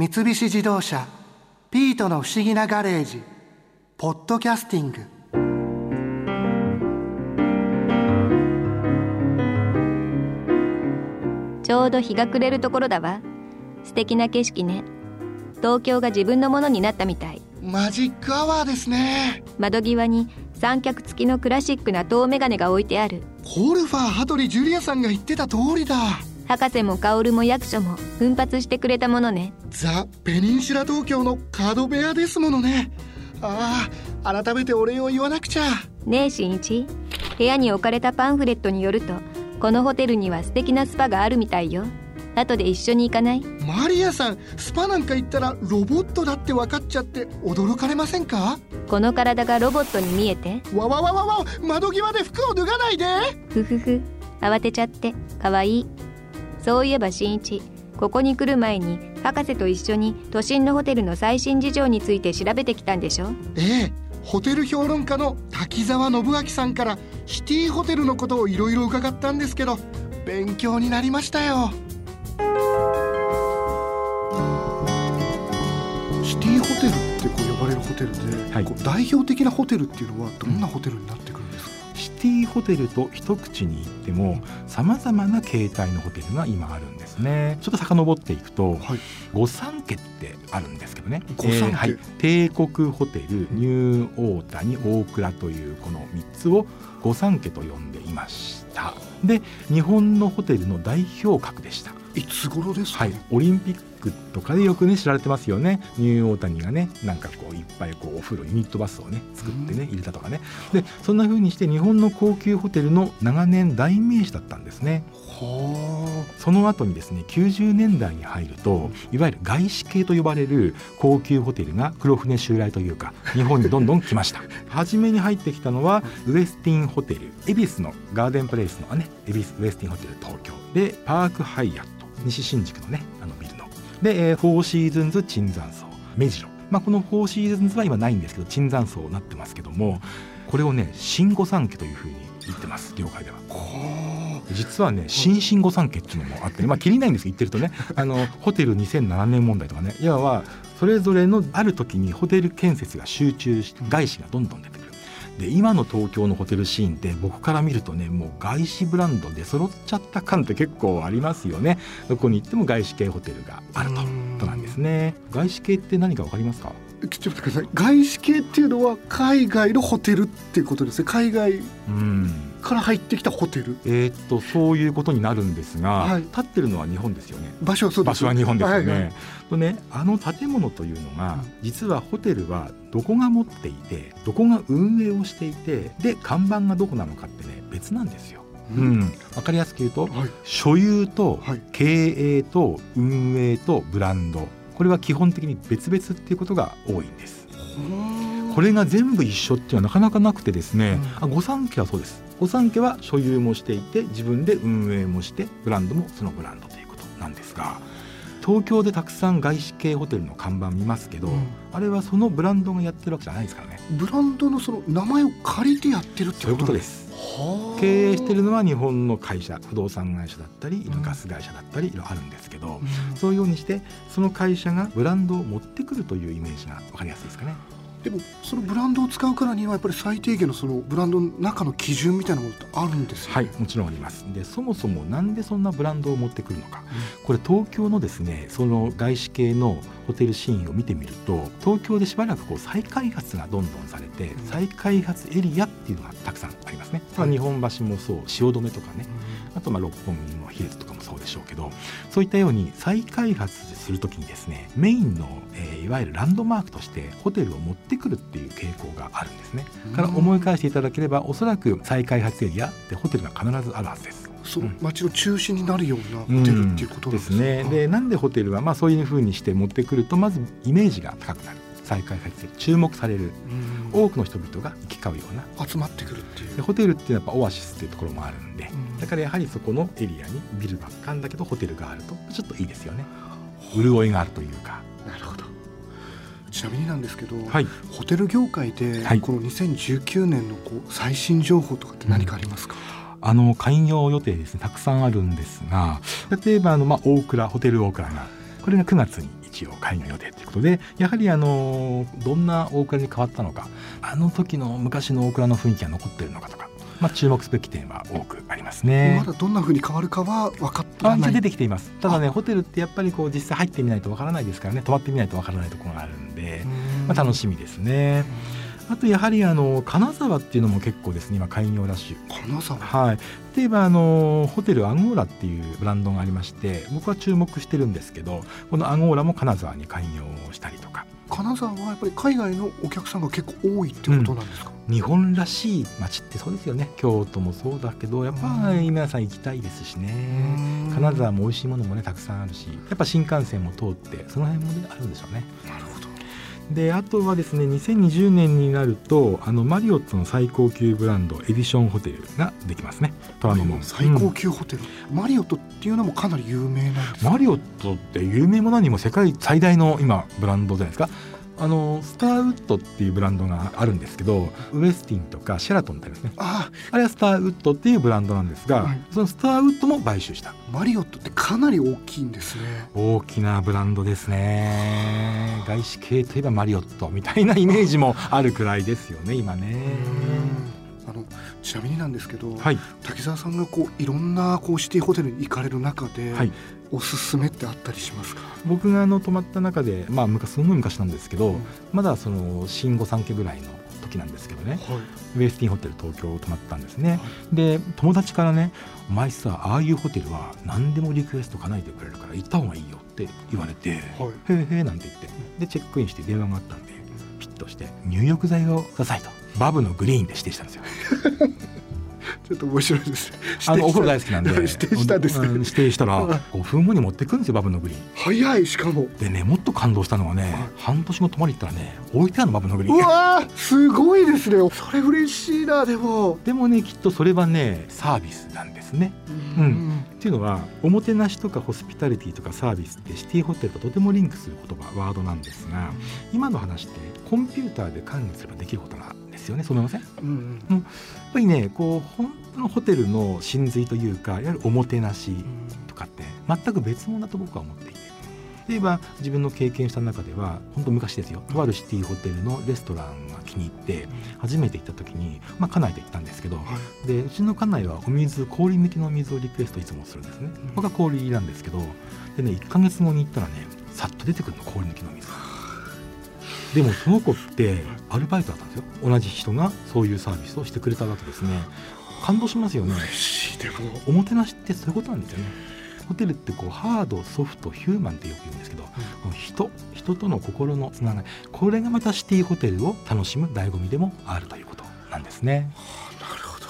三菱自動車「ピートの不思議なガレージ」「ポッドキャスティング」ちょうど日が暮れるところだわ。素敵な景色ね。東京が自分のものになったみたい。マジックアワーですね。窓際に三脚付きのクラシックな遠眼鏡が置いてある。コルファー羽鳥ジュリアさんが言ってた通りだ博士も薫も役所も奮発してくれたものね。ザ・ペニンシュラ東京の角部屋ですものね。ああ改めてお礼を言わなくちゃ。ねえ新一。部屋に置かれたパンフレットによるとこのホテルには素敵なスパがあるみたいよ。後で一緒に行かない？マリアさんスパなんか行ったらロボットだって分かっちゃって驚かれませんか？この体がロボットに見えて。わわわわわ窓際で服を脱がないで。ふふふ。慌てちゃって。かわいいそういえば新一ここに来る前に博士と一緒に都心のホテルの最新事情について調べてきたんでしょ？ええホテル評論家の滝沢信明さんからシティホテルのことをいろいろ伺ったんですけど勉強になりましたよ。シティホテルってこう呼ばれるホテルで、はい。こう代表的なホテルっていうのはどんなホテルになってくるィホテルと一口に言ってもさまざまな形態のホテルが今あるんですね。ちょっと遡っていくとはい。御三家ってあるんですけどね。御三家。はい、帝国ホテルニューオータニ大倉というこの3つを御三家と呼んでいました。で日本のホテルの代表格でした。いつ頃ですか、はい、オリンピックとかでよくね知られてますよね。ニューオータニがねなんかこういっぱいこうお風呂ユニットバスをね作ってね入れたとかね。でそんな風にして日本の高級ホテルの長年代名詞だったんですね。はその後にですね90年代に入るといわゆる外資系と呼ばれる高級ホテルが黒船襲来というか日本にどんどん来ました。初めに入ってきたのはウエスティンホテル。恵比寿のガーデンプレイスのね恵比寿ウエスティンホテル東京。でパークハイアット。西新宿のねあのビルので、えーフォーシーズンズ椿山荘。目白。まあこのフォーシーズンズは今ないんですけど椿山荘になってますけどもこれをね新御三家というふうに言ってます業界では。実はね新進御三家っていうのもあってねまあ切りないんですけど言ってるとねあのホテル2007年問題とかね。いわばそれぞれのある時にホテル建設が集中して外資がどんどん出て。で今の東京のホテルシーンって僕から見るとねもう外資ブランドで揃っちゃった感って結構ありますよね。どこに行っても外資系ホテルがあると。うん。ことなんですね。外資系って何かわかりますか？あちょっと待ってください。外資系っていうのは海外のホテルっていうことですね。海外。うんから入ってきたホテル。えーっとそういうことになるんですが、はい。立ってるのは日本ですよね。場所はそうです。場所は日本ですよね。はいはい。とねあの建物というのがうん。実はホテルはどこが持っていてどこが運営をしていてで看板がどこなのかってね別なんですよ。ううん。ん、わかりやすく言うとはい。所有とはい。経営と運営とブランド。これは基本的に別々っていうことが多いんです。これが全部一緒っていうのはなかなかなくてですね、あ御三家はそうです。御三家は所有もしていて自分で運営もしてブランドもそのブランドということなんですが東京でたくさん外資系ホテルの看板見ますけど、うん。あれはそのブランドがやってるわけじゃないですからね。ブランドのその名前を借りてやってるってこととです。経営してるのは日本の会社不動産会社だったりガス会社だったりいろいろあるんですけど、うん。そういうようにしてその会社がブランドを持ってくるというイメージが分かりやすいですかね。でもそのブランドを使うからにはやっぱり最低限のそのブランドの中の基準みたいなものってあるんですよねはい、もちろんあります。で、そもそもなんでそんなブランドを持ってくるのか。これ東京のですね、その外資系のホテルシーンを見てみると、東京でしばらくこう再開発がどんどんされて、うん再開発エリアっていうのがたくさんありますね。まあ日本橋もそう、汐留とかね、あとまあ六本木のヒルズとかもそうでしょうけど、そういったように再開発するときにですね、メインの、えーいわゆるランドマークとしてホテルを持ってくるっていう傾向があるんですね。うん。から思い返していただければ、おそらく再開発エリアでホテルが必ずあるはずです。その街の中心になるようなホテルっていうことですね。でなんでホテルはまあそういうふうにして持ってくるとまずイメージが高くなる。再開発で注目される。うん。多くの人々が行き交うような。集まってくるっていう。でホテルっていうのはやっぱオアシスっていうところもあるんで、うん。だからやはりそこのエリアにビルばっかんだけどホテルがあるとちょっといいですよね。潤いがあるというか。なるほどちなみになんですけど、はい。ホテル業界ではい。この2019年のこう最新情報とかって何かありますか、あの開業予定ですね。たくさんあるんですが例えばあの、まあ、大倉ホテル大倉がこれが9月に一一応開業予定ということでやはりあのどんな大倉に変わったのかあの時の昔の大倉の雰囲気が残っているのかとかまあ、注目すべき点は多くありますね。まだどんなふうに変わるかは分かってない。出てきています。ただね、ホテルってやっぱりこう実際入ってみないとわからないですからね、泊まってみないとわからないところがあるんで、まあ楽しみですね。あとやはりあの金沢っていうのも結構ですね今開業ラッシュ金沢？はい例えばあのホテルアゴーラっていうブランドがありまして僕は注目してるんですけどこのアゴーラも金沢に開業したりとか金沢はやっぱり海外のお客さんが結構多いってことなんですか、うん、日本らしい街ってそうですよね。京都もそうだけどやっぱり皆さん行きたいですしね。金沢も美味しいものもねたくさんあるしやっぱ新幹線も通ってその辺も、ね、あるんでしょうね。なるほど。であとはですね2020年になるとあのマリオットの最高級ブランドエディションホテルができますね。虎ノ門最高級ホテル、うん、マリオットっていうのもかなり有名なんですマリオットって有名も何も世界最大の今ブランドじゃないですか？あのスターウッドっていうブランドがあるんですけどウエスティンとかシェラトンってありますね。ああれはスターウッドっていうブランドなんですが、はい、そのスターウッドも買収した。マリオットってかなり大きいんですね。大きなブランドですね。外資系といえばマリオットみたいなイメージもあるくらいですよね今ね。あのちなみになんですけど、はい、滝沢さんがこういろんなこうシティホテルに行かれる中で、はい、おすすめってあったりしますか？僕があの泊まった中で、まあ、昔すごい昔なんですけど、うん、まだその新御三家ぐらいの時なんですけどね、はい、ウェスティンホテル東京泊まったんですね、はい、で友達からね「お前さああいうホテルは何でもリクエスト叶えてくれるから行った方がいいよ」って言われて「はい、へえへえ」なんて言ってでチェックインして電話があったんでピッとして「入浴剤をください」と。バブのグリーンで指定したんですよ。ちょっと面白いです。あのお風呂大好きなんで 指定したんです、ね、指定したら5分後に持ってくるんですよバブのグリーン。早いしかも。でねもっと感動したのはね、はい、半年後泊まり行ったらね置いてあるのバブのグリーン。うわすごいですね。それ嬉しいなでも。でもねきっとそれはねサービスなんですね。うん、うん、っていうのはおもてなしとかホスピタリティとかサービスってシティホテルととてもリンクする言葉ワードなんですが今の話ってコンピューターで管理すればできることなんですよね。そう思いません、うんうん、やっぱりねこうホテルの真髄というかいわゆるおもてなしとかって全く別物だと僕は思っていて。例えば自分の経験した中では本当昔ですよ。とあるシティホテルのレストランが気に入って初めて行った時に、まあ、家内で行ったんですけど、はい、でうちの家内はお水氷抜きの水をリクエストいつもするんですね、僕は氷なんですけどでね1か月後に行ったらねさっと出てくるの氷抜きの水でもその子ってアルバイトだったんですよ。同じ人がそういうサービスをしてくれたわけですね感動しますよね。おもてなしってそういうことなんですよねホテルってこうハードソフトヒューマンってよく言うんですけど、うん、人人との心のつながりこれがまたシティホテルを楽しむ醍醐味でもあるということなんですね。なるほど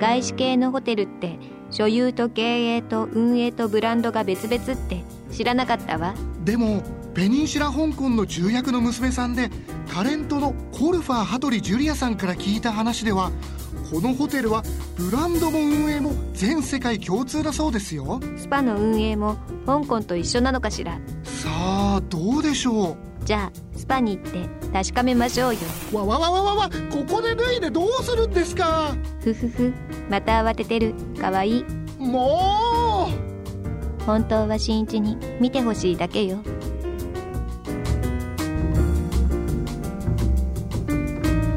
外資系のホテルって所有と経営と運営とブランドが別々って知らなかったわ。でもペニンシュラ香港の重役の娘さんでタレントのコルファー羽鳥ジュリアさんから聞いた話ではこのホテルはブランドも運営も全世界共通だそうですよ。スパの運営も香港と一緒なのかしら。さあどうでしょう？じゃあスパに行って確かめましょうよ。わわわわわわここで脱いでどうするんですか？ふふふまた慌ててる。かわいい。もう本当は新一に見てほしいだけよ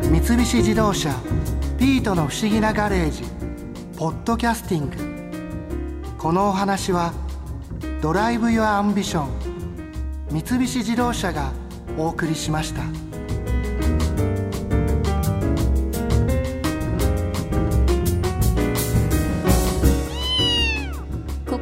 三菱自動車ピートの不思議なガレージポッドキャスティングこのお話は Drive your Ambition三菱自動車がお送りしました。